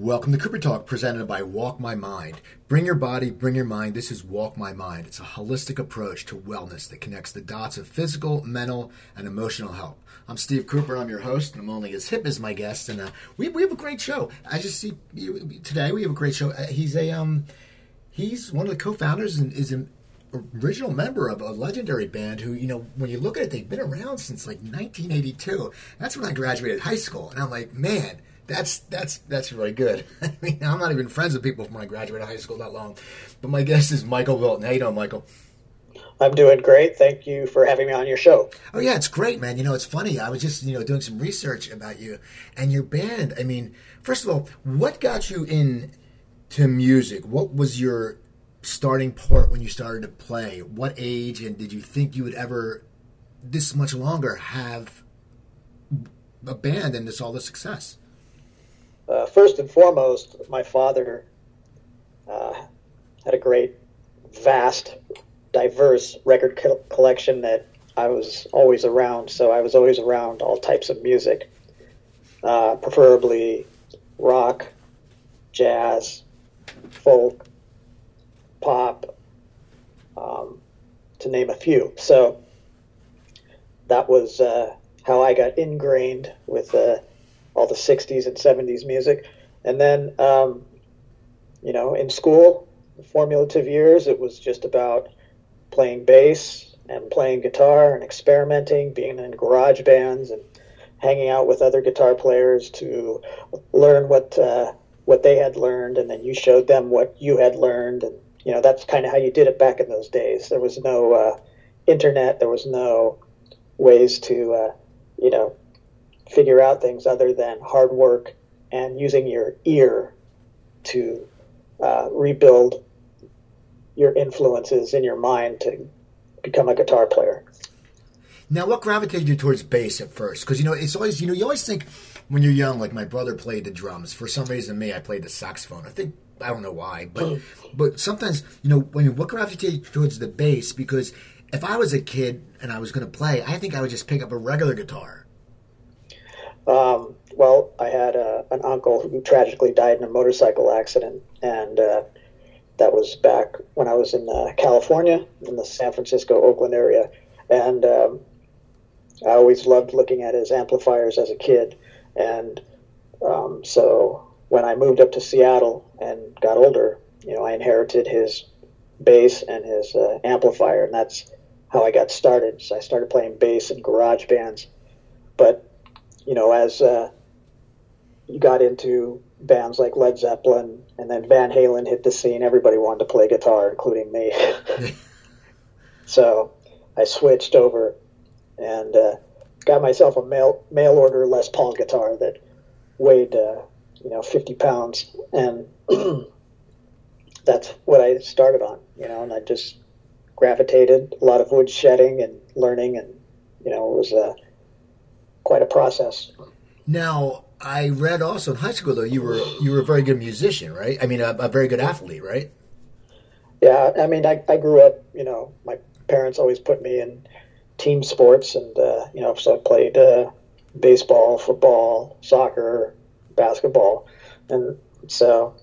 Welcome to Cooper Talk, presented by Walk My Mind. Bring your body, bring your mind. This is Walk My Mind. It's a holistic approach to wellness that connects the dots of physical, mental, and emotional health. I'm Steve Cooper. I'm your host, and I'm only as hip as my guest. And uh, we, we have a great show. I just see today we have a great show. Uh, he's a um, he's one of the co-founders and is an original member of a legendary band who, you know, when you look at it, they've been around since like 1982. That's when I graduated high school, and I'm like, man that's that's that's really good. I mean, I'm not even friends with people from when I graduated high school that long. But my guest is Michael Wilton. How you doing, Michael? I'm doing great. Thank you for having me on your show. Oh yeah, it's great, man. You know, it's funny. I was just you know doing some research about you and your band. I mean, first of all, what got you in to music? What was your starting point when you started to play? What age, and did you think you would ever this much longer have a band and this all the success? Uh, first and foremost, my father uh, had a great, vast, diverse record co- collection that I was always around. So I was always around all types of music, uh, preferably rock, jazz, folk, pop, um, to name a few. So that was uh, how I got ingrained with uh, all the 60s and 70s music. And then, um, you know, in school, formative years, it was just about playing bass and playing guitar and experimenting, being in garage bands and hanging out with other guitar players to learn what uh, what they had learned, and then you showed them what you had learned, and you know that's kind of how you did it back in those days. There was no uh, internet, there was no ways to uh, you know figure out things other than hard work and using your ear to uh, rebuild your influences in your mind to become a guitar player. Now, what gravitated you towards bass at first? Because you know, it's always you know you always think when you're young, like my brother played the drums. For some reason, me, I played the saxophone. I think I don't know why, but but sometimes you know when what gravitated towards the bass because if I was a kid and I was going to play, I think I would just pick up a regular guitar um, well, I had uh, an uncle who tragically died in a motorcycle accident, and uh, that was back when I was in uh, California, in the San Francisco, Oakland area. And um, I always loved looking at his amplifiers as a kid. And um, so when I moved up to Seattle and got older, you know, I inherited his bass and his uh, amplifier, and that's how I got started. So I started playing bass in garage bands. But you know, as uh, you got into bands like Led Zeppelin and then Van Halen hit the scene, everybody wanted to play guitar, including me. so I switched over and uh, got myself a mail mail order Les Paul guitar that weighed uh, you know 50 pounds, and that's what I started on. You know, and I just gravitated a lot of wood shedding and learning, and you know, it was a quite a process. Now, I read also in high school though you were you were a very good musician, right? I mean, a, a very good athlete, right? Yeah, I mean, I, I grew up. You know, my parents always put me in team sports, and uh, you know, so I played uh, baseball, football, soccer, basketball, and so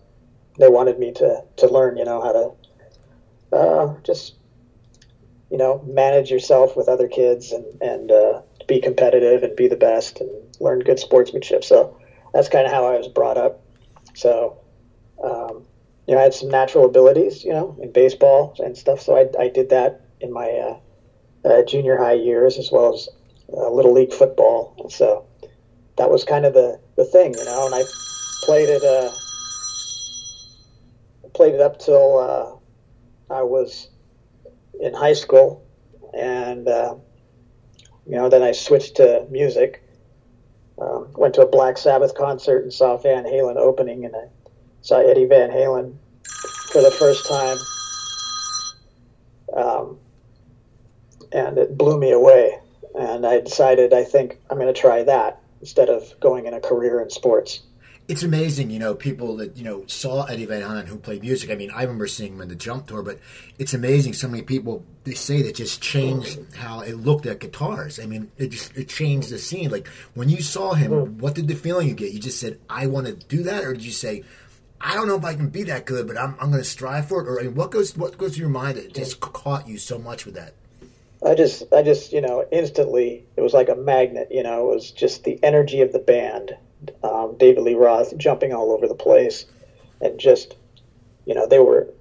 they wanted me to to learn, you know, how to uh, just you know manage yourself with other kids and and uh, be competitive and be the best and learn good sportsmanship. So that's kind of how I was brought up. So, um, you know, I had some natural abilities, you know, in baseball and stuff. So I, I did that in my uh, uh, junior high years as well as uh, little league football. And so that was kind of the, the thing, you know, and I played it, uh, played it up till uh, I was in high school and uh, you know, then I switched to music. Um, went to a Black Sabbath concert and saw Van Halen opening, and I saw Eddie Van Halen for the first time, um, and it blew me away. And I decided, I think I'm going to try that instead of going in a career in sports. It's amazing, you know, people that you know saw Eddie Van Halen who played music. I mean, I remember seeing him in the Jump Tour, but it's amazing so many people they say that just changed how it looked at guitars. I mean, it just it changed the scene. Like when you saw him, hmm. what did the feeling you get? You just said, "I want to do that," or did you say? I don't know if I can be that good, but I'm, I'm going to strive for it. Or I mean, what goes what goes through your mind that just caught you so much with that? I just, I just, you know, instantly, it was like a magnet. You know, it was just the energy of the band. Um, David Lee Roth jumping all over the place, and just, you know, they were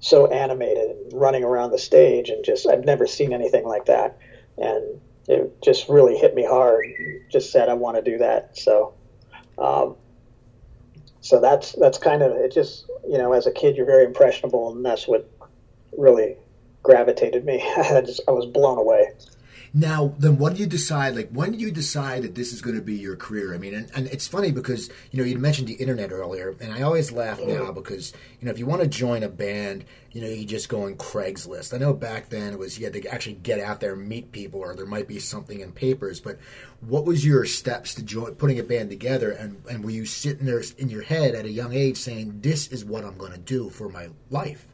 so animated and running around the stage, and just, I've never seen anything like that, and it just really hit me hard. Just said, I want to do that. So, um, so that's that's kind of it. Just you know, as a kid, you're very impressionable, and that's what really gravitated me. I just I was blown away. Now, then, what do you decide? Like, when do you decide that this is going to be your career? I mean, and, and it's funny because you know you mentioned the internet earlier, and I always laugh now because you know if you want to join a band, you know you just go on Craigslist. I know back then it was you had to actually get out there and meet people, or there might be something in papers. But what was your steps to join putting a band together, and and were you sitting there in your head at a young age saying, "This is what I'm going to do for my life"?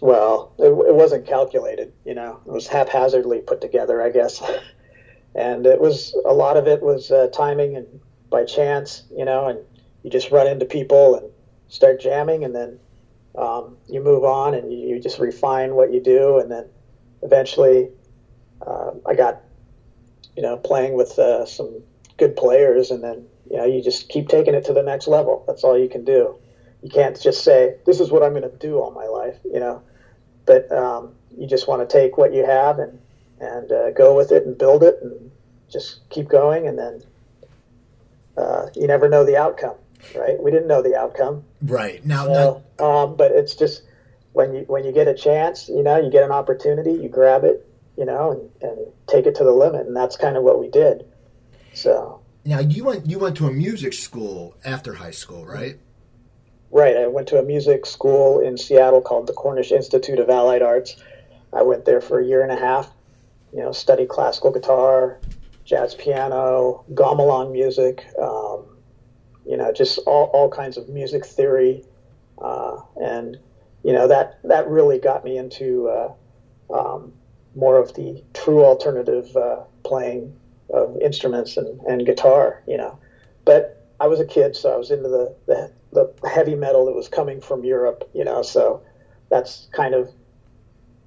Well, it, it wasn't calculated, you know. It was haphazardly put together, I guess. and it was a lot of it was uh, timing and by chance, you know. And you just run into people and start jamming, and then um, you move on and you, you, just refine what you do, and then eventually, uh, I got, you know, playing with uh, some good players, and then you know you just keep taking it to the next level. That's all you can do you can't just say this is what I'm going to do all my life, you know. But um, you just want to take what you have and and uh, go with it and build it and just keep going, and then uh, you never know the outcome, right? We didn't know the outcome, right? Now, so. Um, but it's just when you when you get a chance, you know, you get an opportunity, you grab it, you know, and, and take it to the limit, and that's kind of what we did. So now you went you went to a music school after high school, right? Right. I went to a music school in Seattle called the Cornish Institute of Allied Arts. I went there for a year and a half, you know, studied classical guitar, jazz piano, gamelan music, um, you know, just all, all kinds of music theory. Uh, and, you know, that, that really got me into uh, um, more of the true alternative uh, playing of instruments and, and guitar, you know. But I was a kid, so I was into the, the the heavy metal that was coming from Europe, you know, so that's kind of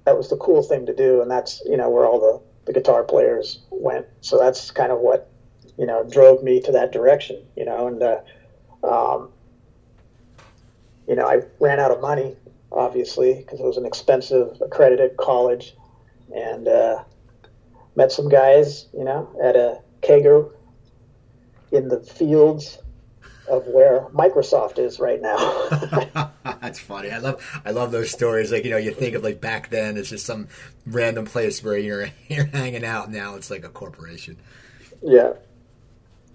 that was the cool thing to do, and that's you know where all the the guitar players went. So that's kind of what you know drove me to that direction, you know, and uh, um, you know I ran out of money obviously because it was an expensive accredited college, and uh, met some guys, you know, at a kegger in the fields of where Microsoft is right now. That's funny. I love I love those stories. Like you know, you think of like back then, it's just some random place where you're you're hanging out. Now it's like a corporation. Yeah,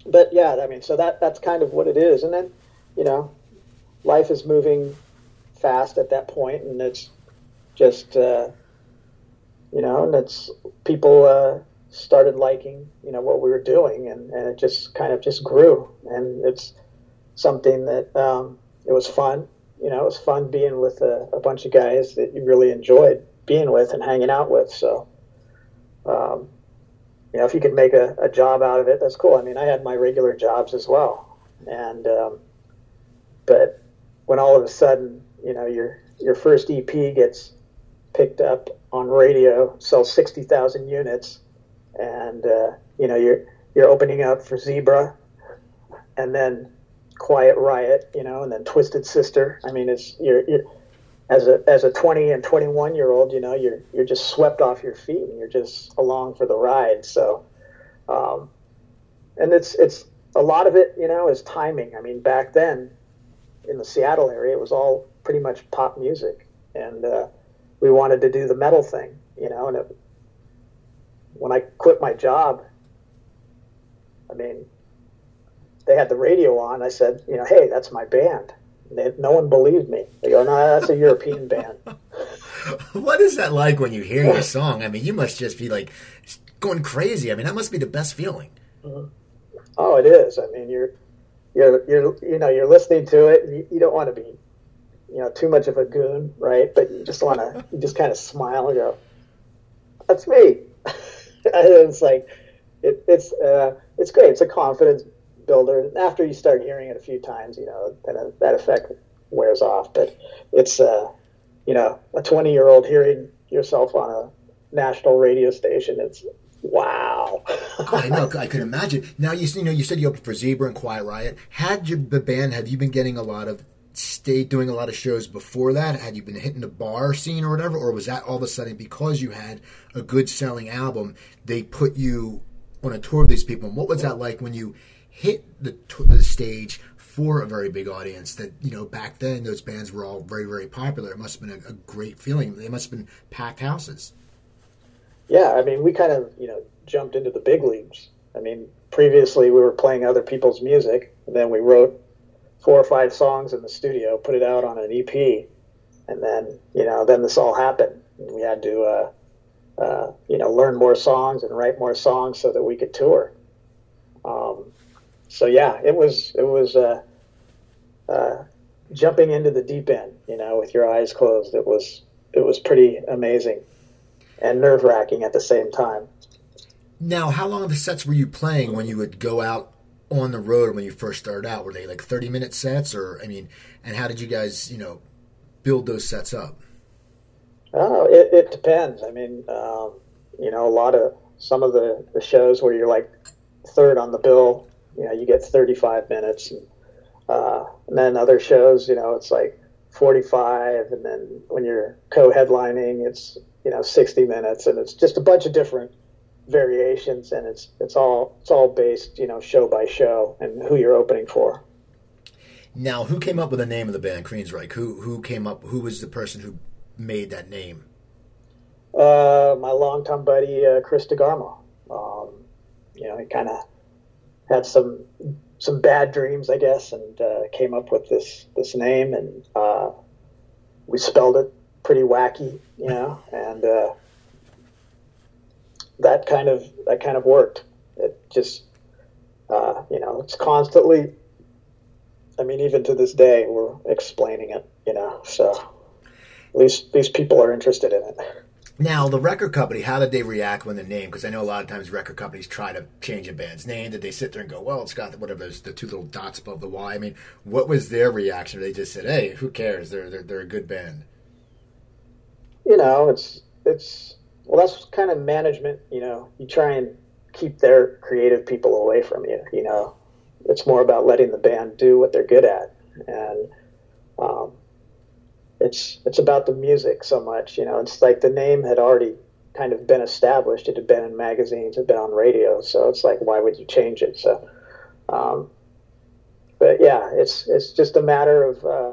but yeah, I mean, so that that's kind of what it is. And then you know, life is moving fast at that point, and it's just uh, you know, and it's people. Uh, started liking you know what we were doing and, and it just kind of just grew and it's something that um, it was fun. You know, it was fun being with a, a, bunch of guys that you really enjoyed being with and hanging out with. So, um, you know, if you could make a, a, job out of it, that's cool. I mean, I had my regular jobs as well, and um, but when all of a sudden, you know, your your first EP gets picked up on radio, sells sixty thousand units, and uh, you know you're you're opening up for Zebra, and then Quiet Riot, you know, and then Twisted Sister. I mean, it's you're, you're as a as a 20 and 21 year old, you know, you're you're just swept off your feet and you're just along for the ride. So, um, and it's it's a lot of it, you know, is timing. I mean, back then in the Seattle area, it was all pretty much pop music, and uh, we wanted to do the metal thing, you know. And it, when I quit my job, I mean, they had the radio on. I said, you know, hey, that's my band. They, no one believed me. They go, no, that's a European band. what is that like when you hear your song? I mean, you must just be like going crazy. I mean, that must be the best feeling. Mm-hmm. Oh, it is. I mean, you're you're you're you know you're listening to it. You, you don't want to be you know too much of a goon, right? But you just want to you just kind of smile and go, "That's me." And it's like it, it's uh, it's great. It's a confidence builder. After you start hearing it a few times, you know that that effect wears off. But it's uh, you know a 20 year old hearing yourself on a national radio station. It's wow. I know. I could imagine. Now you you know you said you opened for Zebra and Quiet Riot. Had you the band? Have you been getting a lot of stayed doing a lot of shows before that? Had you been hitting the bar scene or whatever, or was that all of a sudden because you had a good selling album, they put you on a tour with these people? And what was that like when you hit the the stage for a very big audience? That you know back then those bands were all very very popular. It must have been a, a great feeling. They must have been packed houses. Yeah, I mean, we kind of you know jumped into the big leagues. I mean, previously we were playing other people's music, and then we wrote four or five songs in the studio, put it out on an EP, and then you know then this all happened. We had to uh, uh, you know learn more songs and write more songs so that we could tour. Um, so yeah, it was it was uh, uh jumping into the deep end, you know, with your eyes closed. It was it was pretty amazing and nerve wracking at the same time. Now, how long of the sets were you playing when you would go out on the road when you first started out? Were they like 30 minute sets or, I mean, and how did you guys, you know, build those sets up? Oh, it, it depends. I mean, um, you know, a lot of some of the, the shows where you're like third on the bill, you know, you get 35 minutes. And, uh, and then other shows, you know, it's like 45. And then when you're co headlining, it's, you know, 60 minutes. And it's just a bunch of different variations, and it's it's all it's all based you know show by show and who you're opening for. Now, who came up with the name of the band Queensryche? Who who came up? Who was the person who made that name? Uh, my longtime buddy uh, Chris DeGarmo. Um, you know, he kind of had some some bad dreams, I guess, and uh, came up with this this name, and uh, we spelled it pretty wacky, you know, and uh, that kind of that kind of worked. It just uh, you know it's constantly. I mean, even to this day, we're explaining it. You know, so at least these people are interested in it. Now, the record company, how did they react when the name? Because I know a lot of times record companies try to change a band's name. Did they sit there and go, "Well, it's got whatever the two little dots above the Y"? I mean, what was their reaction? They just said, "Hey, who cares? They're they're, they're a good band." You know, it's it's well, that's kind of management. You know, you try and keep their creative people away from you. You know, it's more about letting the band do what they're good at, and um, it's it's about the music so much. You know, it's like the name had already kind of been established. It had been in magazines, it had been on radio. So it's like, why would you change it? So, um, but yeah, it's it's just a matter of uh,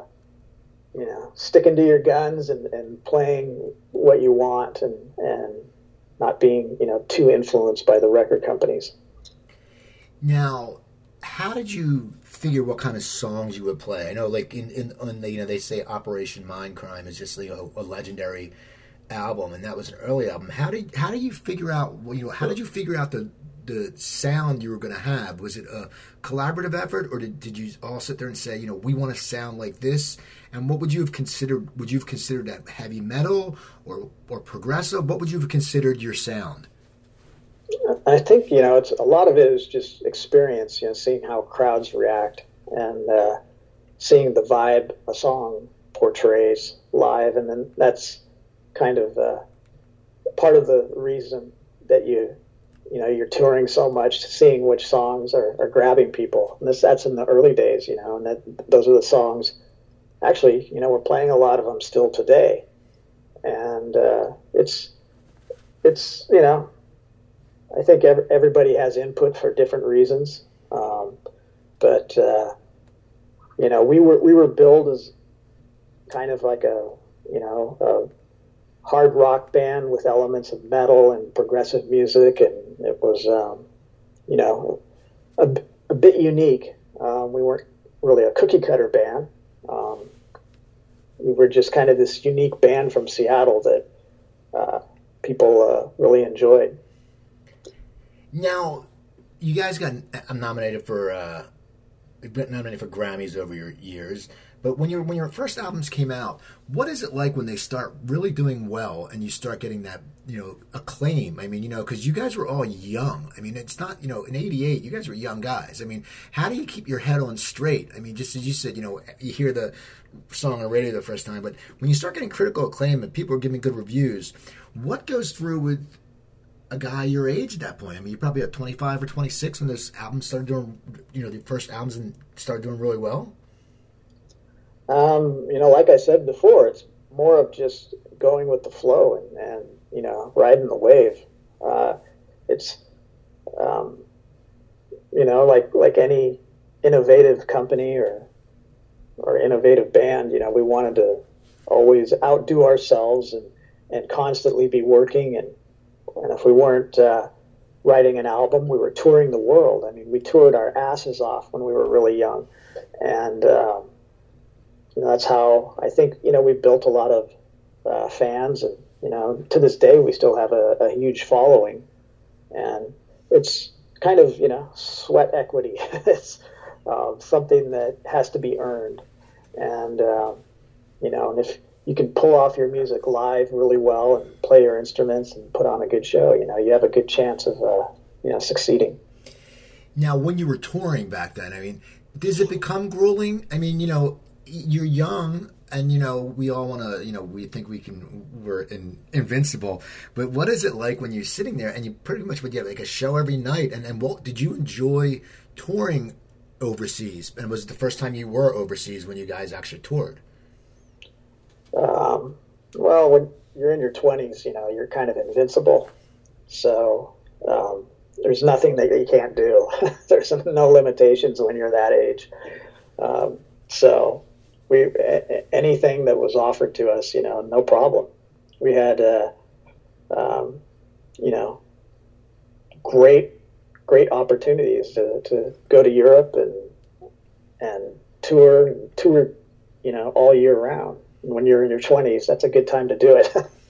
you know, sticking to your guns and, and playing what you want and, and not being, you know, too influenced by the record companies. Now, how did you figure what kind of songs you would play? I know, like in, in, in the, you know, they say Operation Mindcrime is just like a, a legendary album, and that was an early album. How did how did you figure out? You know, how did you figure out the the sound you were going to have? Was it a collaborative effort, or did, did you all sit there and say, you know, we want to sound like this? And what would you have considered? Would you have considered that heavy metal or or progressive? What would you have considered your sound? I think you know, it's a lot of it is just experience. You know, seeing how crowds react and uh, seeing the vibe a song portrays live, and then that's kind of uh, part of the reason that you you know you're touring so much, seeing which songs are, are grabbing people. And this that's in the early days, you know, and that those are the songs. Actually, you know, we're playing a lot of them still today, and uh, it's it's you know, I think every, everybody has input for different reasons, um, but uh, you know, we were we were billed as kind of like a you know a hard rock band with elements of metal and progressive music, and it was, um, you know, a, a bit unique. Um, we weren't really a cookie cutter band. Um, we were just kind of this unique band from Seattle that uh, people uh, really enjoyed. Now, you guys got nominated for uh, nominated for Grammys over your years. But when your when your first albums came out, what is it like when they start really doing well and you start getting that you know acclaim? I mean, you know, because you guys were all young. I mean, it's not you know in '88 you guys were young guys. I mean, how do you keep your head on straight? I mean, just as you said, you know, you hear the song on the radio the first time, but when you start getting critical acclaim and people are giving good reviews, what goes through with a guy your age at that point? I mean, you're probably at 25 or 26 when this album started doing, you know, the first albums and started doing really well. Um, you know, like I said before, it's more of just going with the flow and, and you know, riding the wave. Uh, it's, um, you know, like like any innovative company or or innovative band, you know, we wanted to always outdo ourselves and, and constantly be working. And, and if we weren't uh, writing an album, we were touring the world. I mean, we toured our asses off when we were really young. And, um, you know, that's how I think, you know, we built a lot of uh, fans. And, you know, to this day, we still have a, a huge following. And it's kind of, you know, sweat equity. it's uh, something that has to be earned. And, uh, you know, and if you can pull off your music live really well and play your instruments and put on a good show, you know, you have a good chance of, uh, you know, succeeding. Now, when you were touring back then, I mean, does it become grueling? I mean, you know, you're young and you know we all want to you know we think we can we're in, invincible but what is it like when you're sitting there and you pretty much would get like a show every night and and what did you enjoy touring overseas and was it the first time you were overseas when you guys actually toured um, well when you're in your 20s you know you're kind of invincible so um, there's nothing that you can't do there's no limitations when you're that age um, so we anything that was offered to us, you know, no problem. We had, uh, um, you know, great, great opportunities to, to go to Europe and and tour and tour, you know, all year round. When you're in your 20s, that's a good time to do it.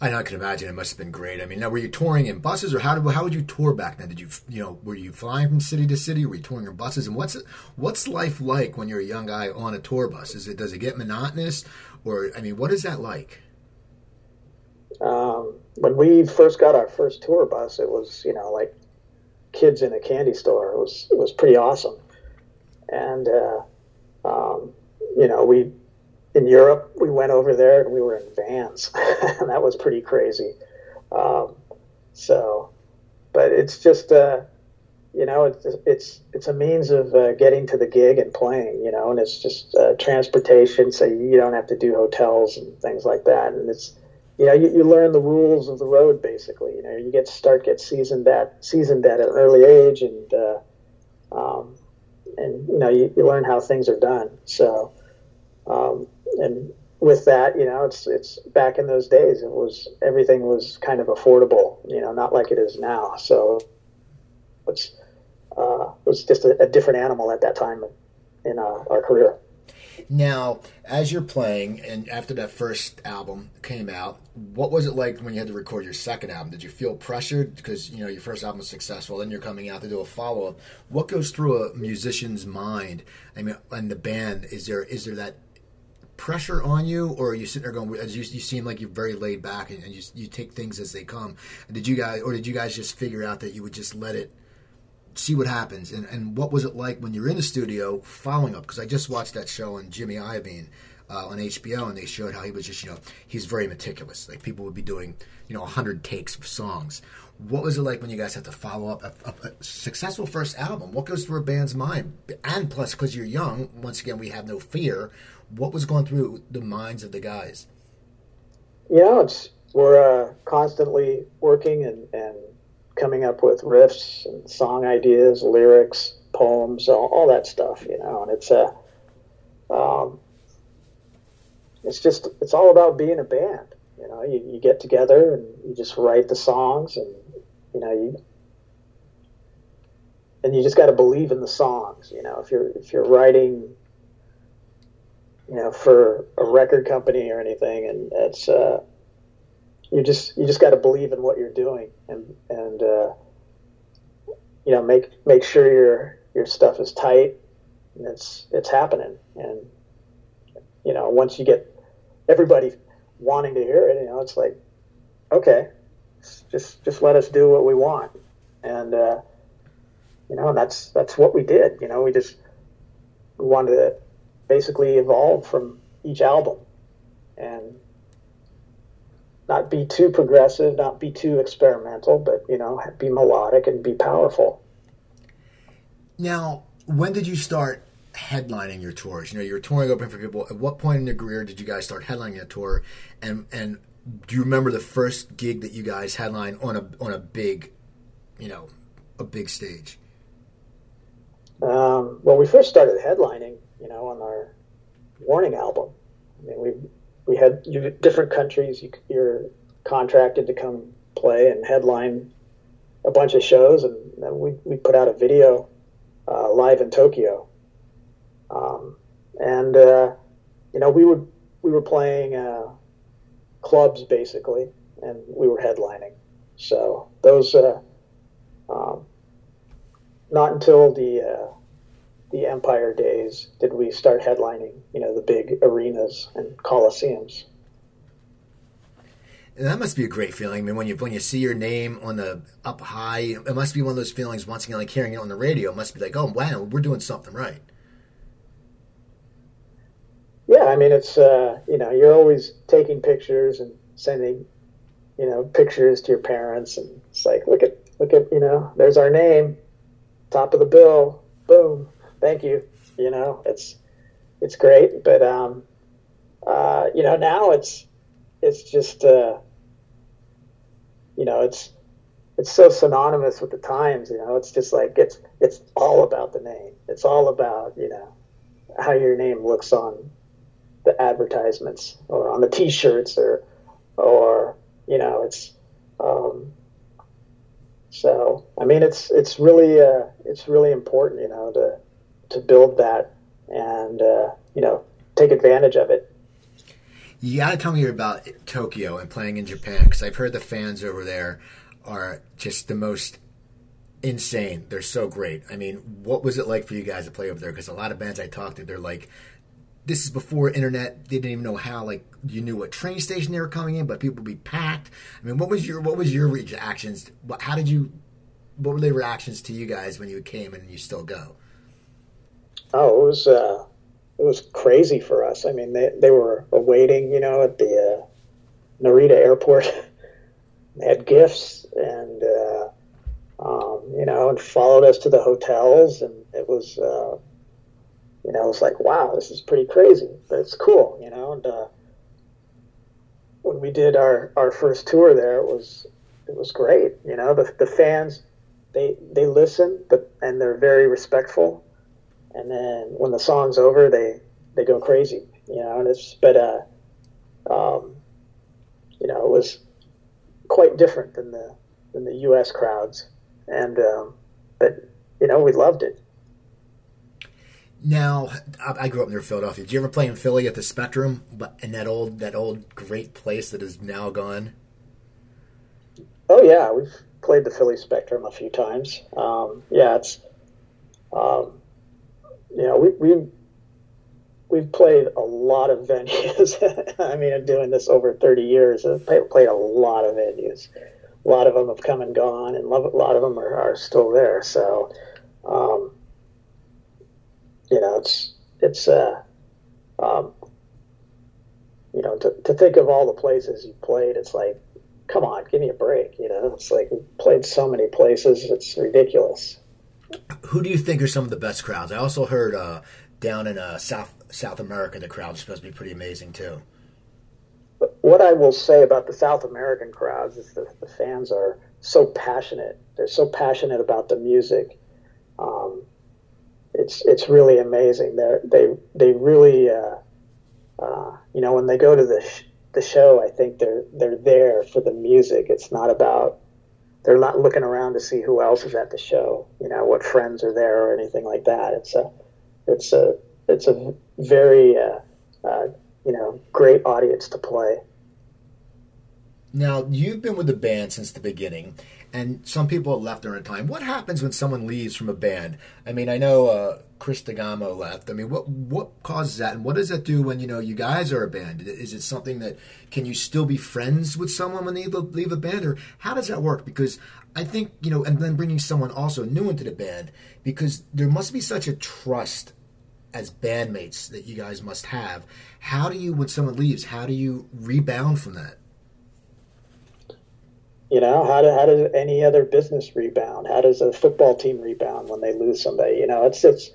I know I can imagine it must have been great. I mean, now were you touring in buses, or how did how would you tour back then? Did you you know were you flying from city to city? Or were you touring in buses? And what's what's life like when you're a young guy on a tour bus? Is it does it get monotonous, or I mean, what is that like? Um, when we first got our first tour bus, it was you know like kids in a candy store. It was it was pretty awesome, and uh, um, you know we in Europe, we went over there and we were in vans, that was pretty crazy. Um, so, but it's just, uh, you know, it's it's it's a means of uh, getting to the gig and playing, you know, and it's just uh, transportation, so you don't have to do hotels and things like that, and it's you know you, you learn the rules of the road basically. You know, you get start get seasoned at seasoned at an early age, and uh, um, and you know you, you learn how things are done. So. Um, and with that, you know, it's it's back in those days. It was everything was kind of affordable, you know, not like it is now. So it's uh, it was just a, a, different animal at that time in uh, our career. Now, as you're playing, and after that first album came out, what was it like when you had to record your second album? Did you feel pressured because you know your first album was successful, then you're coming out to do a follow up? What goes through a musician's mind? I mean, and the band is there is there that pressure on you, or are you sitting there going? As you, you seem like you're very laid back and, and you you take things as they come. Did you guys, or did you guys just figure out that you would just let it? see what happens. And, and what was it like when you're in the studio following up? Because I just watched that show on Jimmy Iovine uh, on HBO, and they showed how he was just, you know, he's very meticulous. Like people would be doing, you know, 100 takes of songs. What was it like when you guys had to follow up a, a, a successful first album? What goes through a band's mind? And plus, because you're young, once again, we have no fear what was going through the minds of the guys? You know, it's we're uh, constantly working and, and coming up with riffs and song ideas, lyrics, poems, all, all that stuff. You know, and it's a uh, um, it's just it's all about being a band. You know, you, you get together and you just write the songs, and you know you and you just got to believe in the songs. You know, if you're if you're writing you know, for a record company or anything, and it's uh, you just you just got to believe in what you're doing, and and uh, you know make make sure your your stuff is tight, and it's it's happening. And you know, once you get everybody wanting to hear it, you know, it's like, okay, just just let us do what we want, and uh, you know, and that's that's what we did. You know, we just wanted to basically evolve from each album, and not be too progressive, not be too experimental, but you know, be melodic and be powerful. Now, when did you start headlining your tours? You know, you're touring open for people. At what point in your career did you guys start headlining a tour? And and do you remember the first gig that you guys headlined on a on a big, you know, a big stage? Um, well, we first started headlining, you know, on our Warning album. I mean, we we had different countries. You, you're contracted to come play and headline a bunch of shows, and we we put out a video uh, live in Tokyo. Um, and uh, you know, we would we were playing uh, clubs basically, and we were headlining. So those, uh, um, not until the uh, the Empire days did we start headlining, you know, the big arenas and coliseums. And that must be a great feeling. I mean, when you when you see your name on the up high, it must be one of those feelings. Once again, like hearing it on the radio, it must be like, oh wow, we're doing something right. Yeah, I mean, it's uh, you know, you're always taking pictures and sending, you know, pictures to your parents, and it's like, look at look at you know, there's our name, top of the bill, boom, thank you. You know, it's it's great, but um, uh, you know, now it's it's just uh, you know, it's it's so synonymous with the times. You know, it's just like it's it's all about the name. It's all about you know how your name looks on the advertisements or on the T-shirts or or you know it's um, so I mean it's it's really uh, it's really important you know to to build that and uh, you know take advantage of it. You got to tell me about Tokyo and playing in Japan because I've heard the fans over there are just the most insane. They're so great. I mean, what was it like for you guys to play over there? Because a lot of bands I talked to, they're like, this is before internet. They didn't even know how. Like, you knew what train station they were coming in, but people would be packed. I mean, what was your what was your reactions? How did you? What were the reactions to you guys when you came and you still go? Oh, it was uh, it was crazy for us. I mean, they they were awaiting, you know, at the uh, Narita airport. they had gifts and uh, um, you know, and followed us to the hotels, and it was. Uh, you know, it was like, wow, this is pretty crazy, but it's cool, you know. And uh, when we did our, our first tour there, it was it was great. You know, the the fans they they listen, but and they're very respectful and then when the song's over, they they go crazy, you know. And it's but uh, um, you know, it was quite different than the than the U.S. crowds, and um, but you know, we loved it. Now, I grew up near Philadelphia. Did you ever play in Philly at the Spectrum, but in that old that old great place that is now gone? Oh yeah, we've played the Philly Spectrum a few times. Um, yeah, it's um, you know, we, we we've played a lot of venues. I mean, doing this over 30 years. I've played a lot of venues. A lot of them have come and gone, and a lot of them are, are still there. So, um, you know, it's it's uh, um, you know, to, to think of all the places you played, it's like, come on, give me a break. You know, it's like we played so many places, it's ridiculous who do you think are some of the best crowds? I also heard uh, down in uh, South South America, the crowds supposed to be pretty amazing too. What I will say about the South American crowds is that the fans are so passionate. They're so passionate about the music. Um, it's it's really amazing. They they they really uh, uh, you know when they go to the sh- the show, I think they're they're there for the music. It's not about they're not looking around to see who else is at the show, you know, what friends are there or anything like that. It's a, it's a, it's a very, uh, uh, you know, great audience to play. Now you've been with the band since the beginning, and some people have left during time. What happens when someone leaves from a band? I mean, I know uh, Chris DeGarmo left. I mean, what what causes that, and what does that do when you know you guys are a band? Is it something that can you still be friends with someone when they leave a band, or how does that work? Because I think you know, and then bringing someone also new into the band, because there must be such a trust as bandmates that you guys must have. How do you, when someone leaves, how do you rebound from that? You know, how, do, how does any other business rebound? How does a football team rebound when they lose somebody? You know, it's it's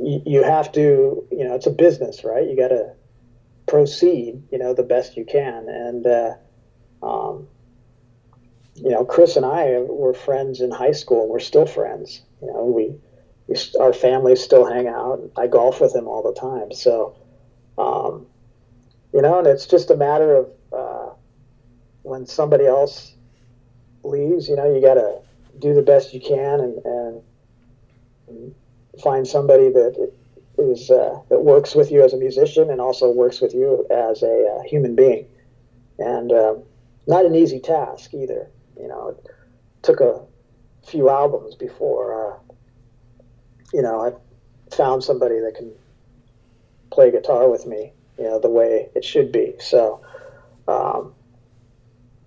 you have to, you know, it's a business, right? You got to proceed, you know, the best you can. And, uh, um, you know, Chris and I were friends in high school, and we're still friends. You know, we, we our families still hang out. I golf with him all the time. So, um, you know, and it's just a matter of uh, when somebody else leaves, you know, you got to do the best you can and, and, find somebody that is uh, that works with you as a musician and also works with you as a uh, human being, and um, not an easy task either. You know, it took a few albums before uh, you know I found somebody that can play guitar with me, you know, the way it should be. So, um,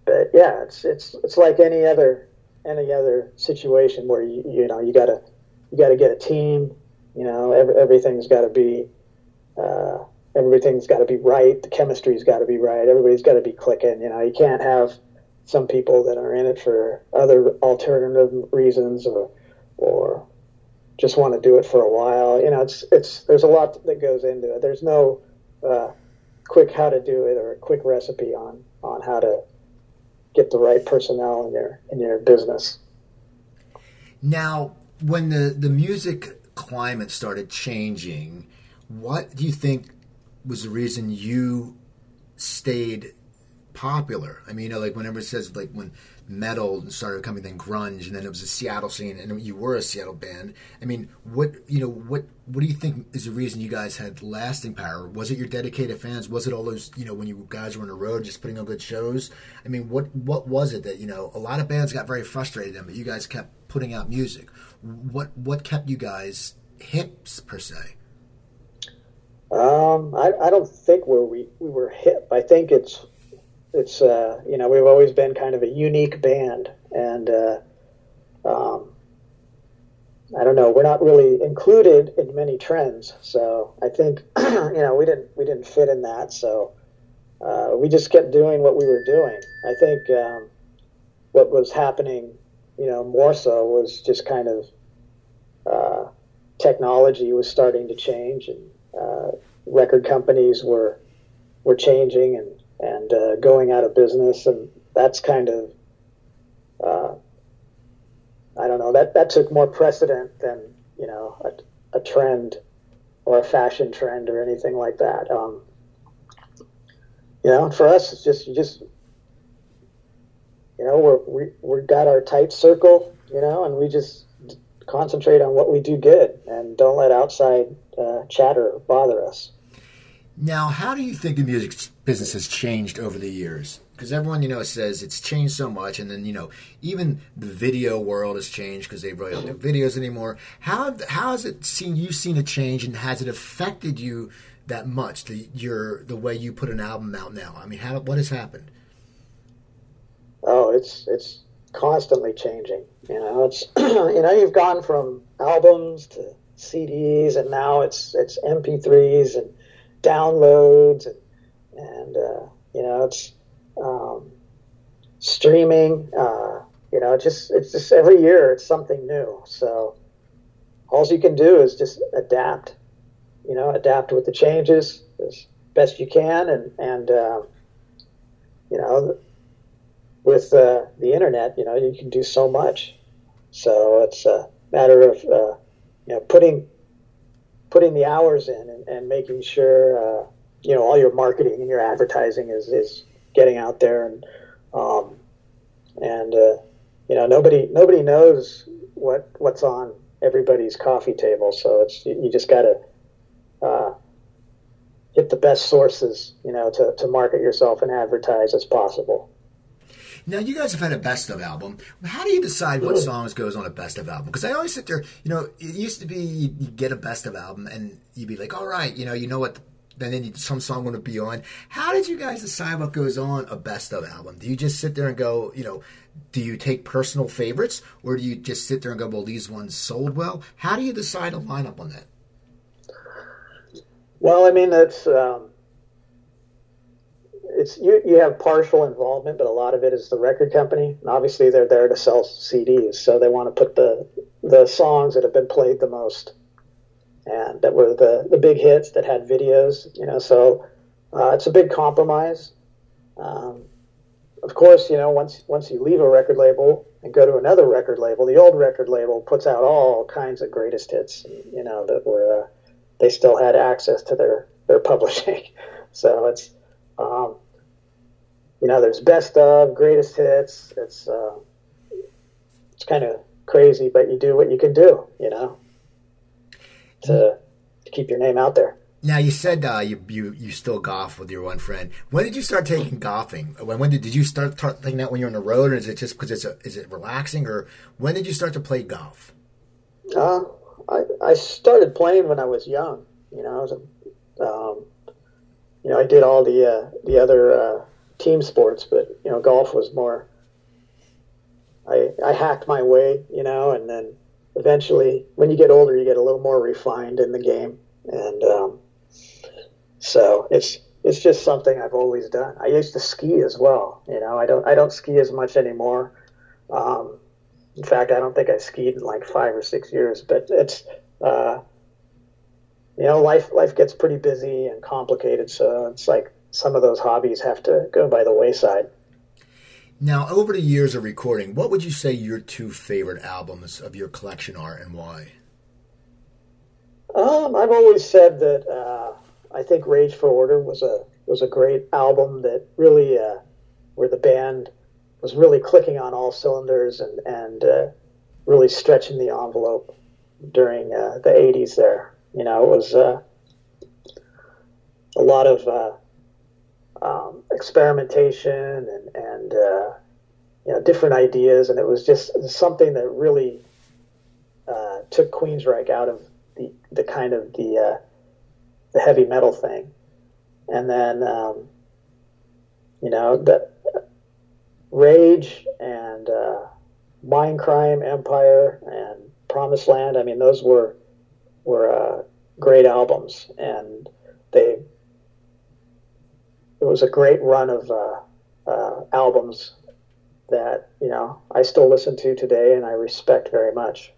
but yeah, it's it's it's like any other any other situation where you you know you gotta you got to get a team. You know, every, everything's got to be uh, everything's got to be right. The chemistry's got to be right. Everybody's got to be clicking. You know, you can't have some people that are in it for other alternative reasons or or just want to do it for a while. You know, it's it's there's a lot that goes into it. There's no uh, quick how to do it or a quick recipe on on how to get the right personnel in your in your business. Now, when the the music climate started changing, what do you think was the reason you stayed popular? I mean, you know, like whenever it says like when metal and started coming, then grunge, and then it was a Seattle scene, and you were a Seattle band. I mean, what you know, what what do you think is the reason you guys had lasting power? Was it your dedicated fans? Was it all those you know when you guys were on the road just putting on good shows? I mean, what what was it that you know a lot of bands got very frustrated, in, but you guys kept putting out music? what what kept you guys hips per se? Um, I, I don't think we we we were hip. I think it's it's uh, you know we've always been kind of a unique band, and uh, um, I don't know we're not really included in many trends. So I think you know we didn't we didn't fit in that. So uh, we just kept doing what we were doing. I think um, what was happening you know, more so was just kind of uh, technology was starting to change, and uh, record companies were were changing and and uh, going out of business, and that's kind of uh, I don't know that that took more precedent than you know a, a trend or a fashion trend or anything like that. Um, you know, for us, it's just just you know, we're, we we got our tight circle, you know, and we just concentrate on what we do good and don't let outside uh, chatter bother us. Now, how do you think the music business has changed over the years? Because everyone, you know, says it's changed so much, and then you know, even the video world has changed because they really don't do videos anymore. How how has it seen you seen a change, and has it affected you that much? The your the way you put an album out now. I mean, how what has happened? oh, it's it's constantly changing. You know, it's you know you've gone from albums to CDs, and now it's it's MP3s and downloads, and and uh, you know it's um, streaming. Uh, you know, just it's just every year it's something new. So all you can do is just adapt. You know, adapt with the changes as best you can, and and uh, you know with uh, the internet, you know, you can do so much. So it's a matter of uh, you know putting putting the hours in and, and making sure uh, you know all your marketing and your advertising is, is getting out there and um, and uh, you know nobody nobody knows what what's on everybody's coffee table. So it's you, you just got to uh, hit the best sources, you know, to, to market yourself and advertise as possible. Now you guys have had a best of album. How do you decide what songs goes on a best of album? Because I always sit there, you know, it used to be you get a best of album and you'd be like, all right, you know, you know what, and then you, some song would be on. How did you guys decide what goes on a best of album? Do you just sit there and go, you know, do you take personal favorites, or do you just sit there and go, well, these ones sold well? How do you decide a lineup on that? Well, I mean, that's um, it's you. You have partial involvement, but a lot of it is the record company. And obviously, they're there to sell CDs, so they want to put the the songs that have been played the most and that were the the big hits that had videos. You know, so uh, it's a big compromise. Um, of course, you know, once once you leave a record label and go to another record label, the old record label puts out all kinds of greatest hits. You know that were uh, they still had access to their their publishing. so it's um, you know there's best of greatest hits. It's uh, it's kind of crazy, but you do what you can do. You know to, to keep your name out there. Now you said uh, you, you you still golf with your one friend. When did you start taking golfing? When, when did did you start taking that when you're on the road, or is it just because it's a, is it relaxing, or when did you start to play golf? Uh, I I started playing when I was young. You know, I was a, um, you know I did all the uh, the other uh, team sports, but you know golf was more. I I hacked my way, you know, and then eventually, when you get older, you get a little more refined in the game, and um, so it's it's just something I've always done. I used to ski as well. You know, I don't I don't ski as much anymore. Um, in fact, I don't think I skied in like five or six years. But it's uh, you know, life life gets pretty busy and complicated, so it's like some of those hobbies have to go by the wayside. Now, over the years of recording, what would you say your two favorite albums of your collection are, and why? Um, I've always said that uh, I think Rage for Order was a was a great album that really uh, where the band was really clicking on all cylinders and and uh, really stretching the envelope during uh, the '80s. There, you know, it was uh, a lot of uh, um, experimentation and, and uh, you know, different ideas, and it was just something that really uh, took Queensryche out of the, the kind of the uh, the heavy metal thing, and then um, you know the Rage and uh, Mindcrime Empire and Promised Land. I mean, those were were uh, great albums, and they it was a great run of uh, uh, albums that you know I still listen to today and I respect very much.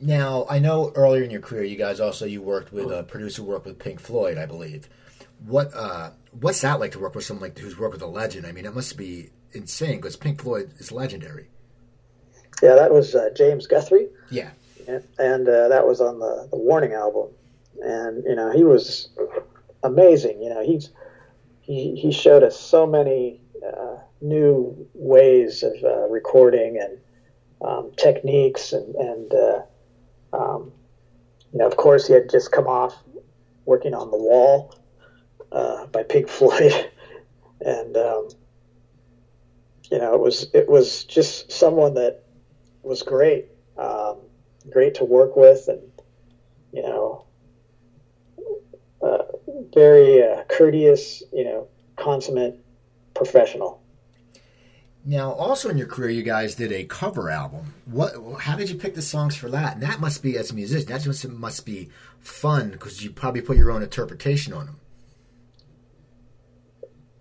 Now I know earlier in your career you guys also you worked with a producer who worked with Pink Floyd I believe. What uh, what's that like to work with someone like who's worked with a legend? I mean it must be insane because Pink Floyd is legendary. Yeah, that was uh, James Guthrie. Yeah, and, and uh, that was on the, the Warning album, and you know he was amazing. You know he's he, he showed us so many uh, new ways of uh, recording and um, techniques and, and uh, um, you know of course he had just come off working on the wall uh, by Pink Floyd. And um, you know it was it was just someone that was great um, great to work with and you know very uh, courteous, you know, consummate professional. Now, also in your career, you guys did a cover album. What? How did you pick the songs for that? And that must be, as a musician, that must, must be fun because you probably put your own interpretation on them.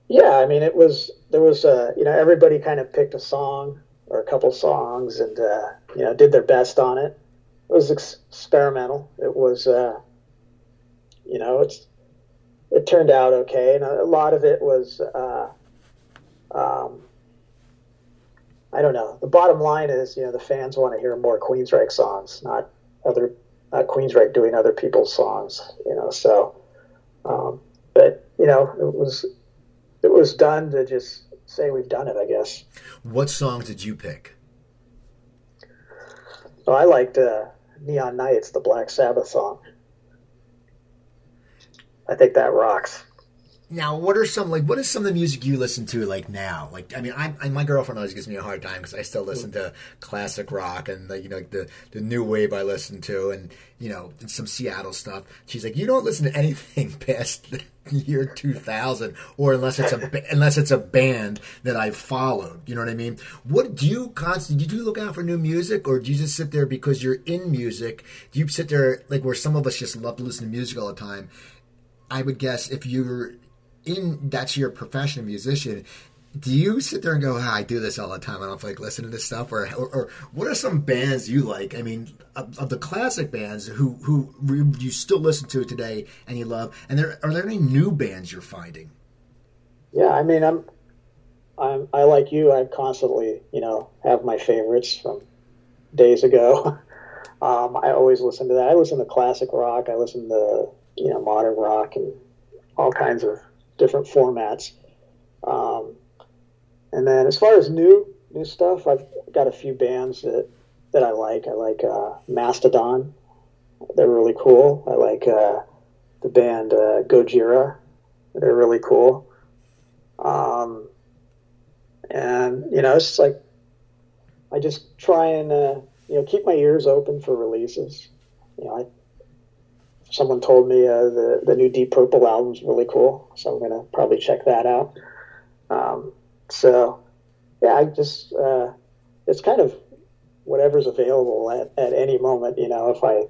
Yeah, I mean, it was there was uh, you know everybody kind of picked a song or a couple songs and uh, you know did their best on it. It was ex- experimental. It was uh, you know it's it turned out okay, and a, lot of it was. Uh, um, I don't know. The bottom line is, you know, the fans want to hear more Queensryche songs, not other, not Queensryche doing other people's songs. You know, so, um, but you know, it was, it was done to just say we've done it. I guess. What songs did you pick? Oh, I liked uh, "Neon Nights," the Black Sabbath song. I think that rocks. now, what are some like what is some of the music you listen to like now? Like, I mean, I, I my girlfriend always gives me a hard time because I still listen to classic rock and like you know the the new wave I listen to and you know and some Seattle stuff. She's like, you don't listen to anything past the year two thousand, or unless it's a unless it's a band that I've followed. You know what I mean? What do you constantly? Do you look out for new music, or do you just sit there because you're in music? Do you sit there like where some of us just love to listen to music all the time? I would guess if you're in that's your profession, musician, do you sit there and go, ah, I do this all the time. I don't like listening to this stuff, or, or, or what are some bands you like? I mean, of, of, the classic bands who who you still listen to today and you love, and there are there any new bands you're finding? Yeah, I mean, I'm, I'm I like you. I constantly, you know, have my favorites from days ago. um, I always listen to that. I listen to classic rock. I listen to you know modern rock and all kinds of different formats. Um, and then as far as new new stuff, I've got a few bands that that I like. I like uh, Mastodon; they're really cool. I like uh, the band uh, Gojira; they're really cool. Um, and you know, it's like I just try and uh, you know keep my ears open for releases. You know, I someone told me uh, the the new Deep Purple album's really cool, so I'm gonna probably check that out. Um, so yeah, I just uh, it's kind of whatever's available at, at any moment. You know, if I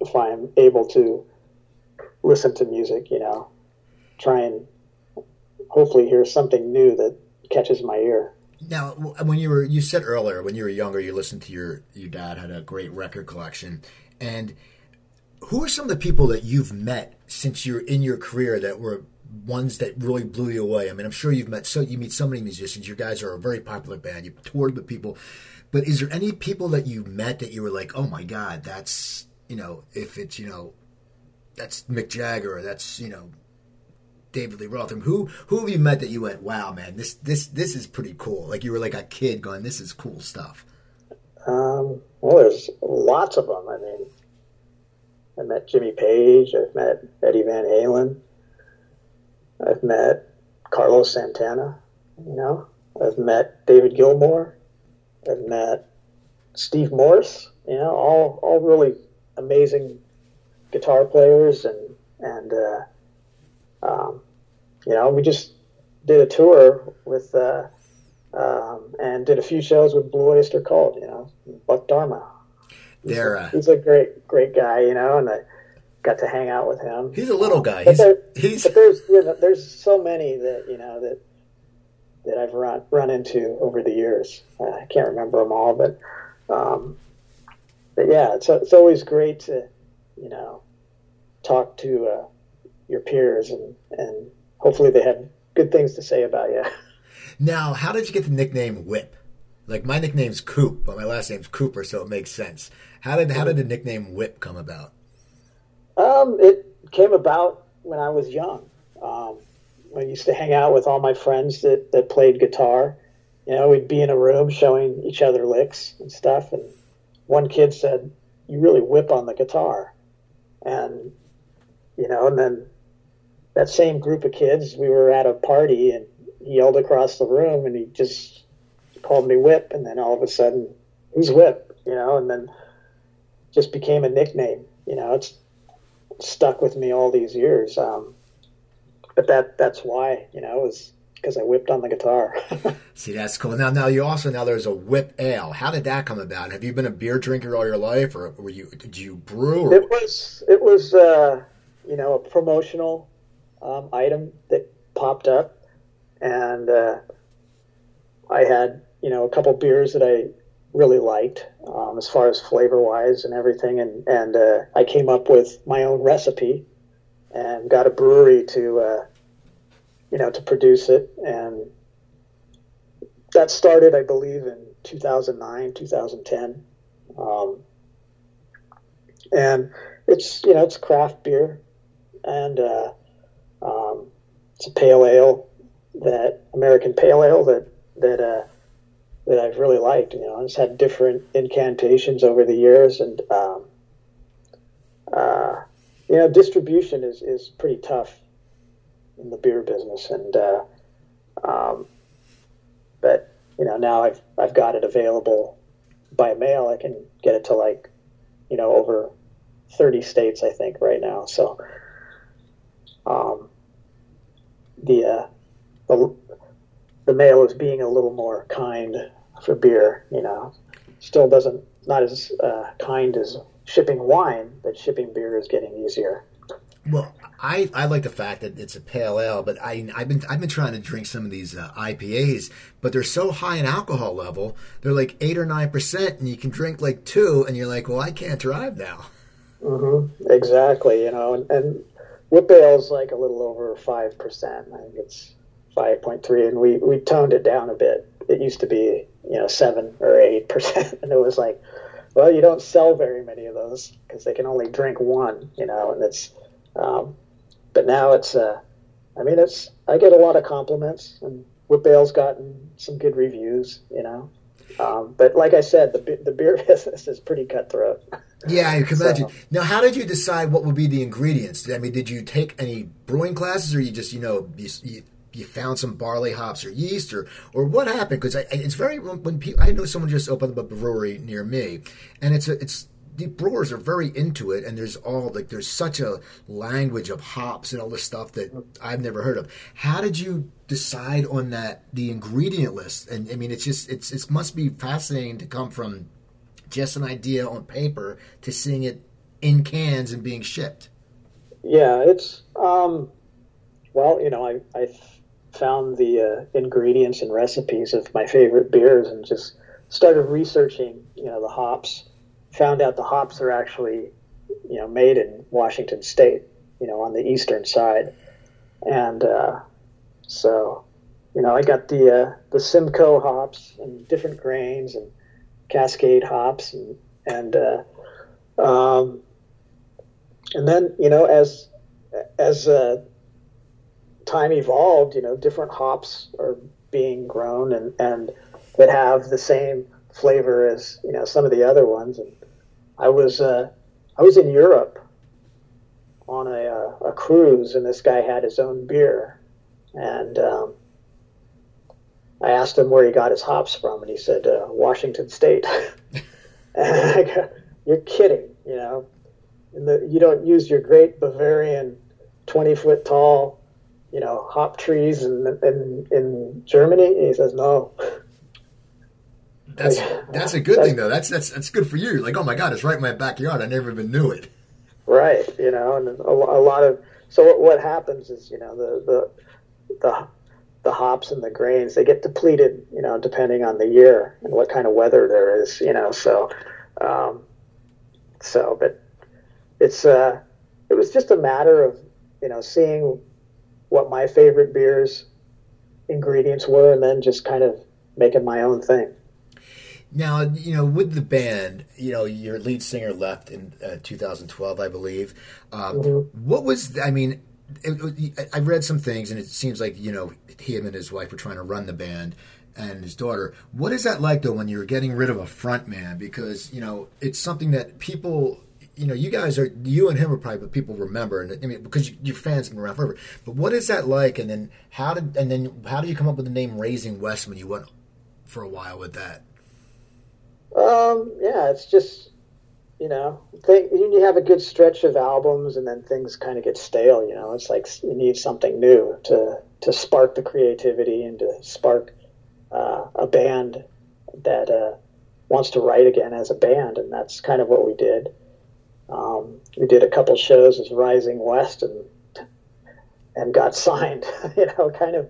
if I'm able to listen to music, you know, try and hopefully hear something new that catches my ear. Now, when you were you said earlier when you were younger, you listened to your your dad had a great record collection, and who are some of the people that you've met since you're in your career that were ones that really blew you away? I mean, I'm sure you've met so you meet so many musicians. Your guys are a very popular band. You toured with people, but is there any people that you met that you were like, oh my god, that's you know, if it's you know, that's Mick Jagger or that's you know, David Lee Roth. Who who have you met that you went, wow, man, this this this is pretty cool? Like you were like a kid going, this is cool stuff. Um, well, there's lots of them. I mean, I met Jimmy Page. I've met Eddie Van Halen. I've met Carlos Santana. You know, I've met David Gilmour. I've met Steve Morse. You know, all all really amazing guitar players, and and uh, um, you know, we just did a tour with uh, um, and did a few shows with Blue Oyster Cult. You know, Buck Dharma they're uh, he's a great great guy, you know, and I got to hang out with him. He's a little guy. But, he's, there, he's... but there's you know, there's so many that you know that that I've run run into over the years. Uh, I can't remember them all, but um, but yeah, it's it's always great to you know talk to uh, your peers and and hopefully they have good things to say about you. Now, how did you get the nickname Whip? Like my nickname's Coop, but my last name's Cooper, so it makes sense. How did how did the nickname Whip come about? Um, it came about when I was young. Um, I used to hang out with all my friends that, that played guitar. You know, we'd be in a room showing each other licks and stuff. And one kid said, "You really whip on the guitar," and you know, and then that same group of kids, we were at a party, and he yelled across the room, and he just called me Whip, and then all of a sudden, who's Whip? You know, and then just became a nickname. You know, it's stuck with me all these years. Um, but that that's why you know it was because I whipped on the guitar. See, that's cool. Now, now you also now there's a whip ale. How did that come about? Have you been a beer drinker all your life, or were you did you brew? Or? It was it was uh, you know a promotional um, item that popped up, and uh, I had you know a couple beers that I really liked um, as far as flavor wise and everything. And, and uh, I came up with my own recipe and got a brewery to, uh, you know, to produce it. And that started, I believe, in 2009, 2010. Um, and it's, you know, it's craft beer and uh, um, it's a pale ale that American pale ale that, that, uh, that I've really liked. You know, it's had different incantations over the years, and um, uh, you know, distribution is is pretty tough in the beer business, and uh, um, but you know now I've I've got it available by mail. I can get it to like you know over thirty states I think right now. So um, the uh, the the mail is being a little more kind for beer. You know, still doesn't not as uh, kind as shipping wine, but shipping beer is getting easier. Well, I, I like the fact that it's a pale ale, but I I've been I've been trying to drink some of these uh, IPAs, but they're so high in alcohol level. They're like eight or nine percent, and you can drink like two, and you're like, well, I can't drive now. Mm-hmm. Exactly, you know, and, and whip ale's like a little over five percent. I think it's five point three, and we we toned it down a bit. It used to be you know seven or eight percent, and it was like, well, you don't sell very many of those because they can only drink one, you know, and it's um, but now it's, uh, I mean, it's, I get a lot of compliments and Whip gotten some good reviews, you know. Um, but like I said, the, the beer business is pretty cutthroat. Yeah, I can imagine. So, now, how did you decide what would be the ingredients? I mean, did you take any brewing classes, or you just, you know, you, you, you found some barley hops or yeast, or or what happened? Because it's very when people, I know someone just opened up a brewery near me, and it's a, it's the brewers are very into it, and there's all like there's such a language of hops and all this stuff that I've never heard of. How did you decide on that the ingredient list? And I mean, it's just it's it must be fascinating to come from just an idea on paper to seeing it in cans and being shipped. Yeah, it's um, well, you know, I I found the uh, ingredients and recipes of my favorite beers and just started researching, you know, the hops found out the hops are actually, you know, made in Washington State, you know, on the eastern side, and uh, so, you know, I got the uh, the Simcoe hops and different grains and Cascade hops and and uh, um, and then you know as as uh, time evolved, you know, different hops are being grown and and that have the same flavor as you know some of the other ones and I was uh, I was in Europe on a, uh, a cruise, and this guy had his own beer, and um, I asked him where he got his hops from, and he said uh, Washington State. and I go, "You're kidding, you know? The, you don't use your great Bavarian, twenty foot tall, you know, hop trees in in, in Germany?" And he says, "No." That's that's a good thing though. That's that's that's good for you. Like, oh my god, it's right in my backyard. I never even knew it. Right. You know, and a, a lot of so what happens is you know the the the the hops and the grains they get depleted. You know, depending on the year and what kind of weather there is. You know, so um, so but it's uh it was just a matter of you know seeing what my favorite beers ingredients were and then just kind of making my own thing. Now, you know, with the band, you know, your lead singer left in uh, 2012, I believe. Um, mm-hmm. What was, I mean, it, I read some things, and it seems like, you know, him and his wife were trying to run the band and his daughter. What is that like, though, when you're getting rid of a front man? Because, you know, it's something that people you know, you guys are you and him are probably what people remember, and I mean because you, your fans have been around forever. But what is that like? And then how did and then how did you come up with the name Rising West when you went for a while with that? Um, yeah, it's just you know, think, you have a good stretch of albums, and then things kind of get stale. You know, it's like you need something new to to spark the creativity and to spark uh, a band that uh, wants to write again as a band, and that's kind of what we did. Um, we did a couple shows as Rising West, and and got signed. you know, kind of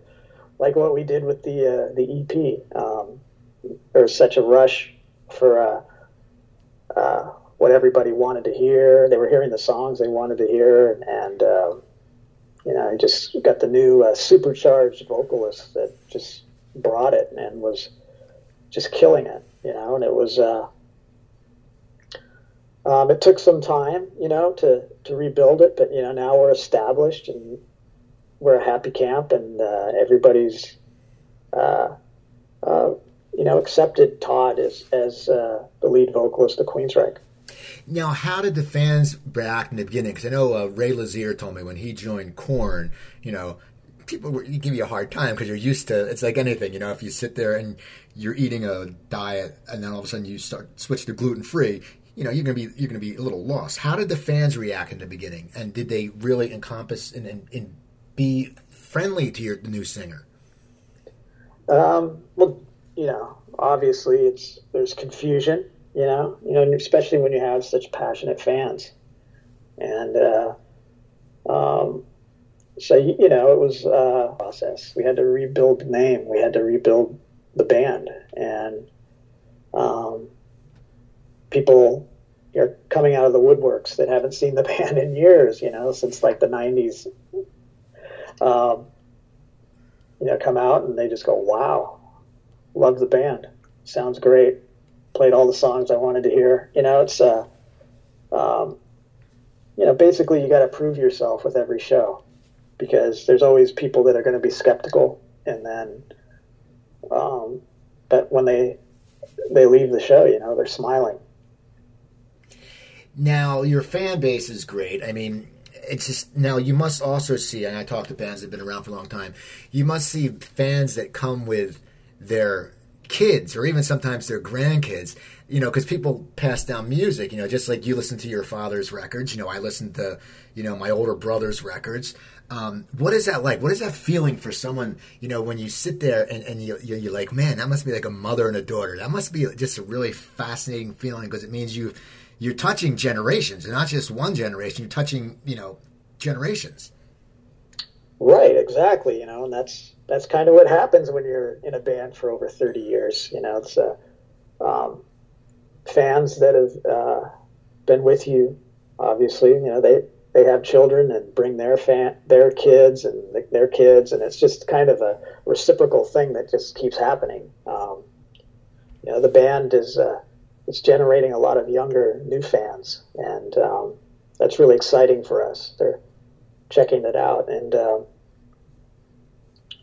like what we did with the uh, the EP. Um, there was such a rush for uh, uh, what everybody wanted to hear. They were hearing the songs they wanted to hear, and um, you know, I just got the new uh, supercharged vocalist that just brought it and was just killing it. You know, and it was. Um, it took some time, you know, to, to rebuild it, but you know now we're established and we're a happy camp, and uh, everybody's uh, uh, you know, accepted Todd as as uh, the lead vocalist of Queensryche. Now, how did the fans react in the beginning? Because I know uh, Ray Luzier told me when he joined Korn, you know, people give you a hard time because you're used to it's like anything, you know. If you sit there and you're eating a diet and then all of a sudden you start switch to gluten free, you know you're gonna be you're gonna be a little lost. How did the fans react in the beginning, and did they really encompass and, and, and be friendly to your the new singer? Um, well, you know, obviously it's there's confusion, you know, you know, especially when you have such passionate fans, and uh, um, so you know it was a process. We had to rebuild the name, we had to rebuild the band, and um, people are coming out of the woodworks that haven't seen the band in years, you know, since like the '90s. Um, you know, come out and they just go, "Wow, love the band, sounds great." Played all the songs I wanted to hear. You know, it's uh, um, you know, basically you got to prove yourself with every show because there's always people that are going to be skeptical, and then, um, but when they they leave the show, you know, they're smiling. Now your fan base is great. I mean, it's just now you must also see, and I talk to bands that have been around for a long time. You must see fans that come with their kids or even sometimes their grandkids. You know, because people pass down music. You know, just like you listen to your father's records. You know, I listen to you know my older brother's records. Um, what is that like? What is that feeling for someone, you know, when you sit there and, and you, you're like, man, that must be like a mother and a daughter. That must be just a really fascinating feeling because it means you you're touching generations, and not just one generation. You're touching, you know, generations. Right, exactly. You know, and that's that's kind of what happens when you're in a band for over 30 years. You know, it's uh, um, fans that have uh, been with you. Obviously, you know they they have children and bring their fan their kids and their kids, and it's just kind of a reciprocal thing that just keeps happening. Um, you know, the band is. Uh, it's generating a lot of younger new fans, and um, that's really exciting for us. They're checking it out, and um,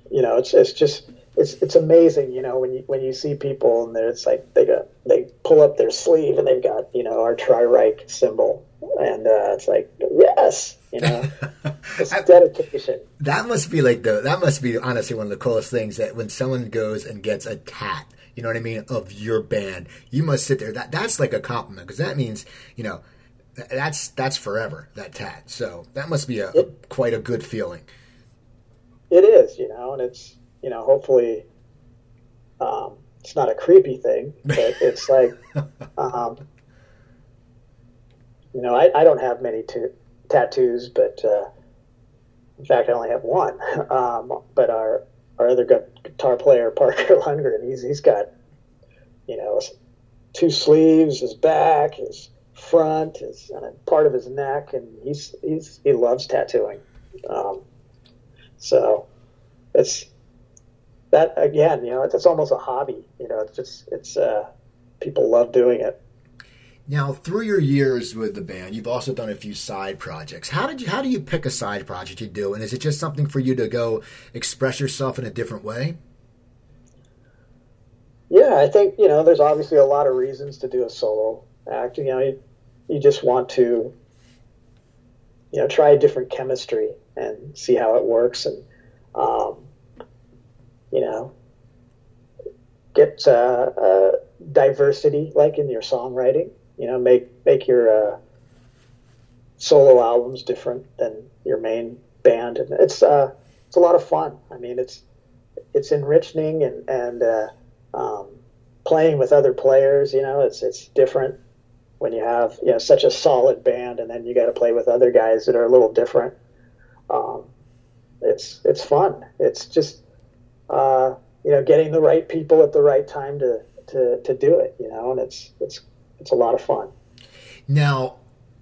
you know, it's it's just it's it's amazing. You know, when you when you see people and it's like they got they pull up their sleeve and they've got you know our Tri-Ryche symbol, and uh, it's like yes, you know, it's dedication. That must be like the that must be honestly one of the coolest things that when someone goes and gets a tat you know what I mean, of your band. You must sit there. That that's like a compliment because that means you know that's that's forever that tat. So that must be a, a, quite a good feeling. It is, you know, and it's you know hopefully um, it's not a creepy thing, but it's like um, you know I, I don't have many t- tattoos, but uh, in fact I only have one. Um, but our our other guitar player Parker Lundgren, he's he's got you know two sleeves, his back, his front, his and part of his neck, and he's he's he loves tattooing. Um, so it's that again, you know, it's, it's almost a hobby. You know, it's just it's uh, people love doing it. Now, through your years with the band, you've also done a few side projects. How did you how do you pick a side project you do, and is it just something for you to go express yourself in a different way? Yeah, I think you know. There's obviously a lot of reasons to do a solo act. You know, you, you just want to you know try a different chemistry and see how it works, and um, you know get uh, uh, diversity like in your songwriting you know, make make your uh, solo albums different than your main band, and it's uh, it's a lot of fun. I mean, it's it's enriching and and uh, um, playing with other players. You know, it's it's different when you have you know such a solid band, and then you got to play with other guys that are a little different. Um, it's it's fun. It's just uh, you know getting the right people at the right time to to, to do it. You know, and it's it's it's a lot of fun. Now,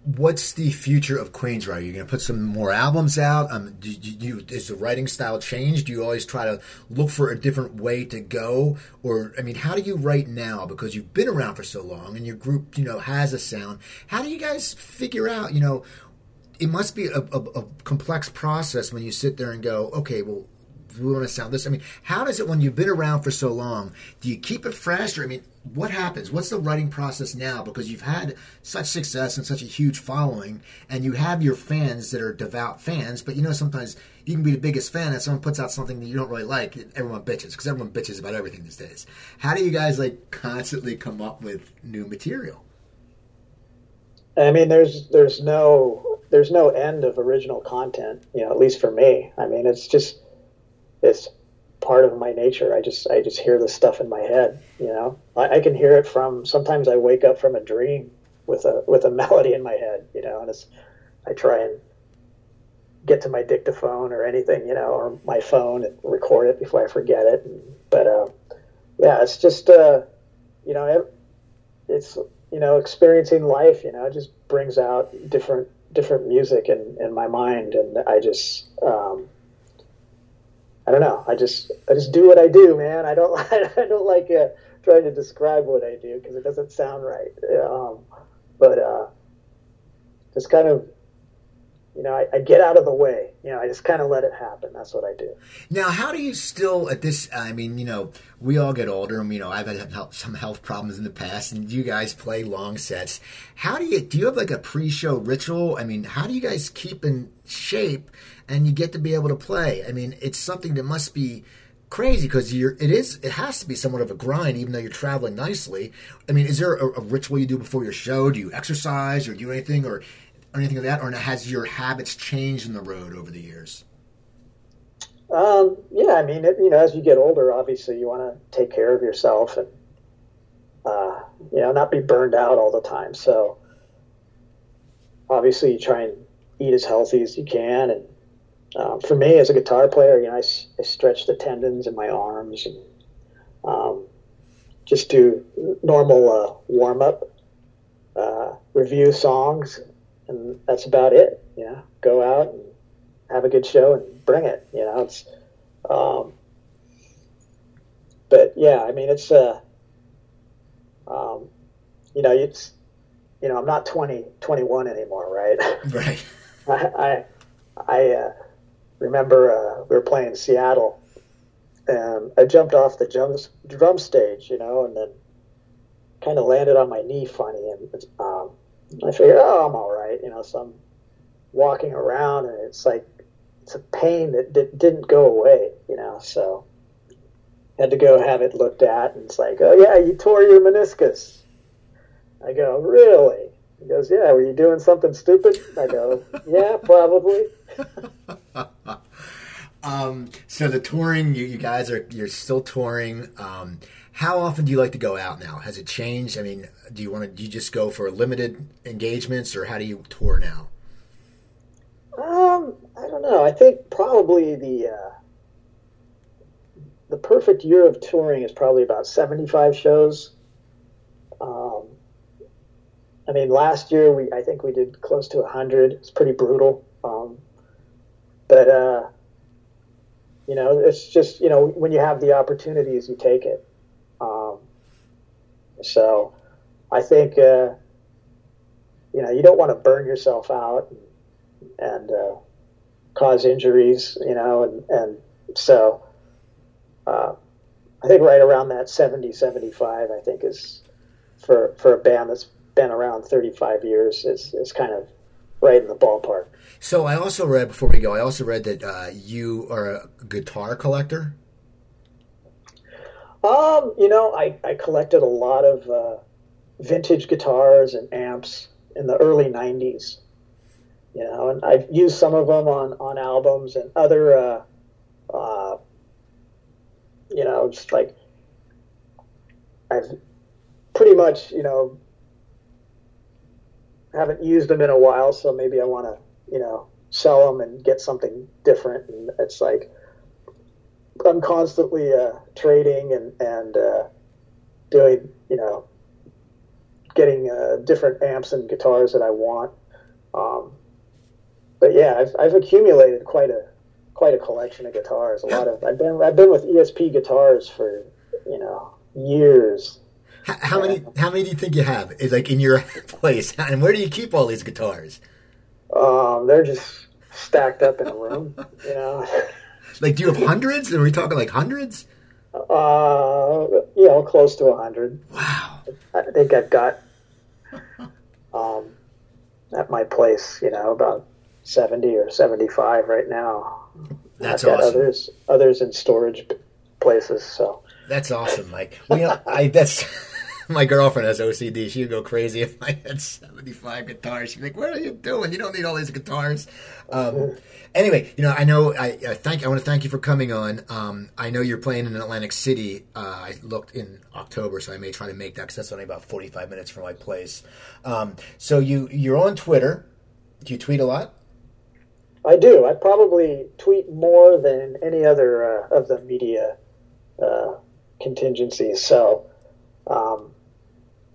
what's the future of Queensryche? Are you going to put some more albums out? Um, do, do, do, is the writing style changed? Do you always try to look for a different way to go? Or, I mean, how do you write now? Because you've been around for so long and your group, you know, has a sound. How do you guys figure out, you know, it must be a, a, a complex process when you sit there and go, okay, well, we want to sound this. I mean, how does it when you've been around for so long? Do you keep it fresh, or I mean, what happens? What's the writing process now? Because you've had such success and such a huge following, and you have your fans that are devout fans. But you know, sometimes you can be the biggest fan, and someone puts out something that you don't really like. Everyone bitches because everyone bitches about everything these days. How do you guys like constantly come up with new material? I mean, there's there's no there's no end of original content. You know, at least for me. I mean, it's just it's part of my nature. I just I just hear this stuff in my head. You know, I, I, can hear it from. Sometimes I wake up from a dream with a with a melody in my head. You know, and it's I try and get to my dictaphone or anything. You know, or my phone and record it before I forget it. But uh, yeah, it's just uh, you know it, it's you know experiencing life. You know, it just brings out different different music in, in my mind, and I just um, I don't know. I just I just do what I do, man. I don't I don't like uh, trying to describe what I do because it doesn't sound right. Um, but uh, just kind of you know, I, I, get out of the way. You know, I just kind of let it happen. That's what I do. Now, how do you still at this? I mean, you know, we all get older, and you know, I've had some health problems in the past, and you guys play long sets. How do you? Do you have like a pre-show ritual? I mean, how do you guys keep in shape, and you get to be able to play? I mean, it's something that must be crazy because you're it is it has to be somewhat of a grind even though you're traveling nicely i mean is there a, a, ritual you do before your show do you exercise or do anything or or anything like that, or has your habits changed in the road over the years? Um, yeah, I mean, it, you know, as you get older, obviously you want to take care of yourself and uh, you know not be burned out all the time. So obviously you try and eat as healthy as you can. And um, for me, as a guitar player, you know, I, I stretch the tendons in my arms and um, just do normal uh, warm up, uh, review songs, and that's about it. You know, go out and have a good show and bring it. You know, it's. Um, but yeah, I mean, it's uh, um, you know, it's you know, I'm not 20, 21 anymore, right? Right. I I, I uh, remember uh, we were playing Seattle, and I jumped off the drum drum stage, you know, and then kind of landed on my knee funny, and um, I figured, oh, I'm all right, you know. So I'm walking around, and it's like it's a pain that didn't go away, you know. So had to go have it looked at, and it's like, oh yeah, you tore your meniscus. I go, really? He goes, yeah. Were you doing something stupid? I go, yeah, probably. um, so the touring, you, you guys are you're still touring. Um, how often do you like to go out now? Has it changed? I mean, do you want to do you just go for limited engagements, or how do you tour now? Um, I don't know. I think probably the uh, the perfect year of touring is probably about seventy five shows. Um, I mean, last year we I think we did close to hundred. It's pretty brutal. Um, but uh, you know, it's just you know when you have the opportunities, you take it. So I think, uh, you know, you don't want to burn yourself out and, and uh, cause injuries, you know, and, and so uh, I think right around that 70, 75, I think is for, for a band that's been around 35 years is, is kind of right in the ballpark. So I also read before we go. I also read that uh, you are a guitar collector. Um, you know, I, I collected a lot of uh, vintage guitars and amps in the early '90s. You know, and I've used some of them on on albums and other. Uh, uh, you know, just like I've pretty much, you know, haven't used them in a while, so maybe I want to, you know, sell them and get something different. And it's like I'm constantly uh, trading and and uh, doing you know getting uh, different amps and guitars that I want. Um, but yeah, I've, I've accumulated quite a quite a collection of guitars. A lot of I've been I've been with ESP guitars for you know years. How, how many how many do you think you have? Is like in your place, and where do you keep all these guitars? Um, they're just stacked up in a room, you know. Like, do you have hundreds? Are we talking like hundreds? Uh, you know, close to a 100. Wow. I think I've got um, at my place, you know, about 70 or 75 right now. That's I've got awesome. others others in storage places. So That's awesome, Mike. We, I, that's my girlfriend has OCD. She'd go crazy if I had seventy-five guitars. She'd be like, "What are you doing? You don't need all these guitars." Um, anyway, you know, I know. I, I thank. I want to thank you for coming on. Um, I know you're playing in Atlantic City. Uh, I looked in October, so I may try to make that because that's only about forty-five minutes from my place. Um, so you you're on Twitter. Do you tweet a lot? I do. I probably tweet more than any other uh, of the media uh, contingencies. So um,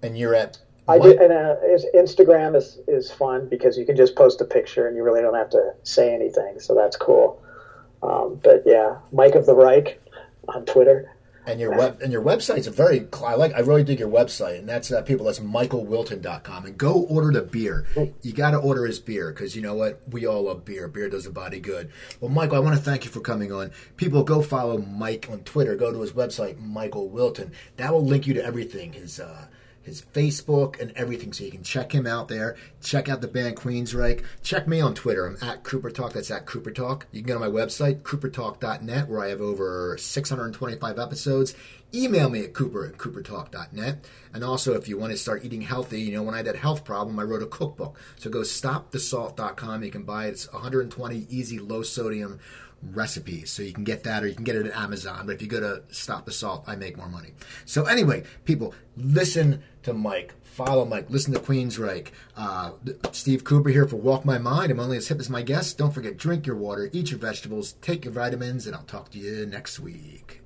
And you're at. I what- do, and uh, Instagram is is fun because you can just post a picture and you really don't have to say anything. So that's cool. Um, but yeah, Mike of the Reich on Twitter. And your web and your website's a very I like I really dig your website and that's uh, people that's michaelwilton.com and go order the beer. You got to order his beer cuz you know what? We all love beer. Beer does the body good. Well, Michael, I want to thank you for coming on. People go follow Mike on Twitter. Go to his website Michael Wilton. That will link you to everything. His uh his Facebook and everything, so you can check him out there. Check out the band Queensryche. Check me on Twitter. I'm at Cooper Talk. That's at Cooper Talk. You can go to my website, coopertalk.net, where I have over 625 episodes. Email me at cooper at coopertalk.net. And also, if you want to start eating healthy, you know, when I had that health problem, I wrote a cookbook. So go stopthesalt.com. You can buy it. It's 120 easy, low sodium recipes. So you can get that or you can get it at Amazon. But if you go to Stop the Salt, I make more money. So anyway, people, listen to Mike. Follow Mike. Listen to Queensryche. Uh, Steve Cooper here for Walk My Mind. I'm only as hip as my guests. Don't forget, drink your water, eat your vegetables, take your vitamins, and I'll talk to you next week.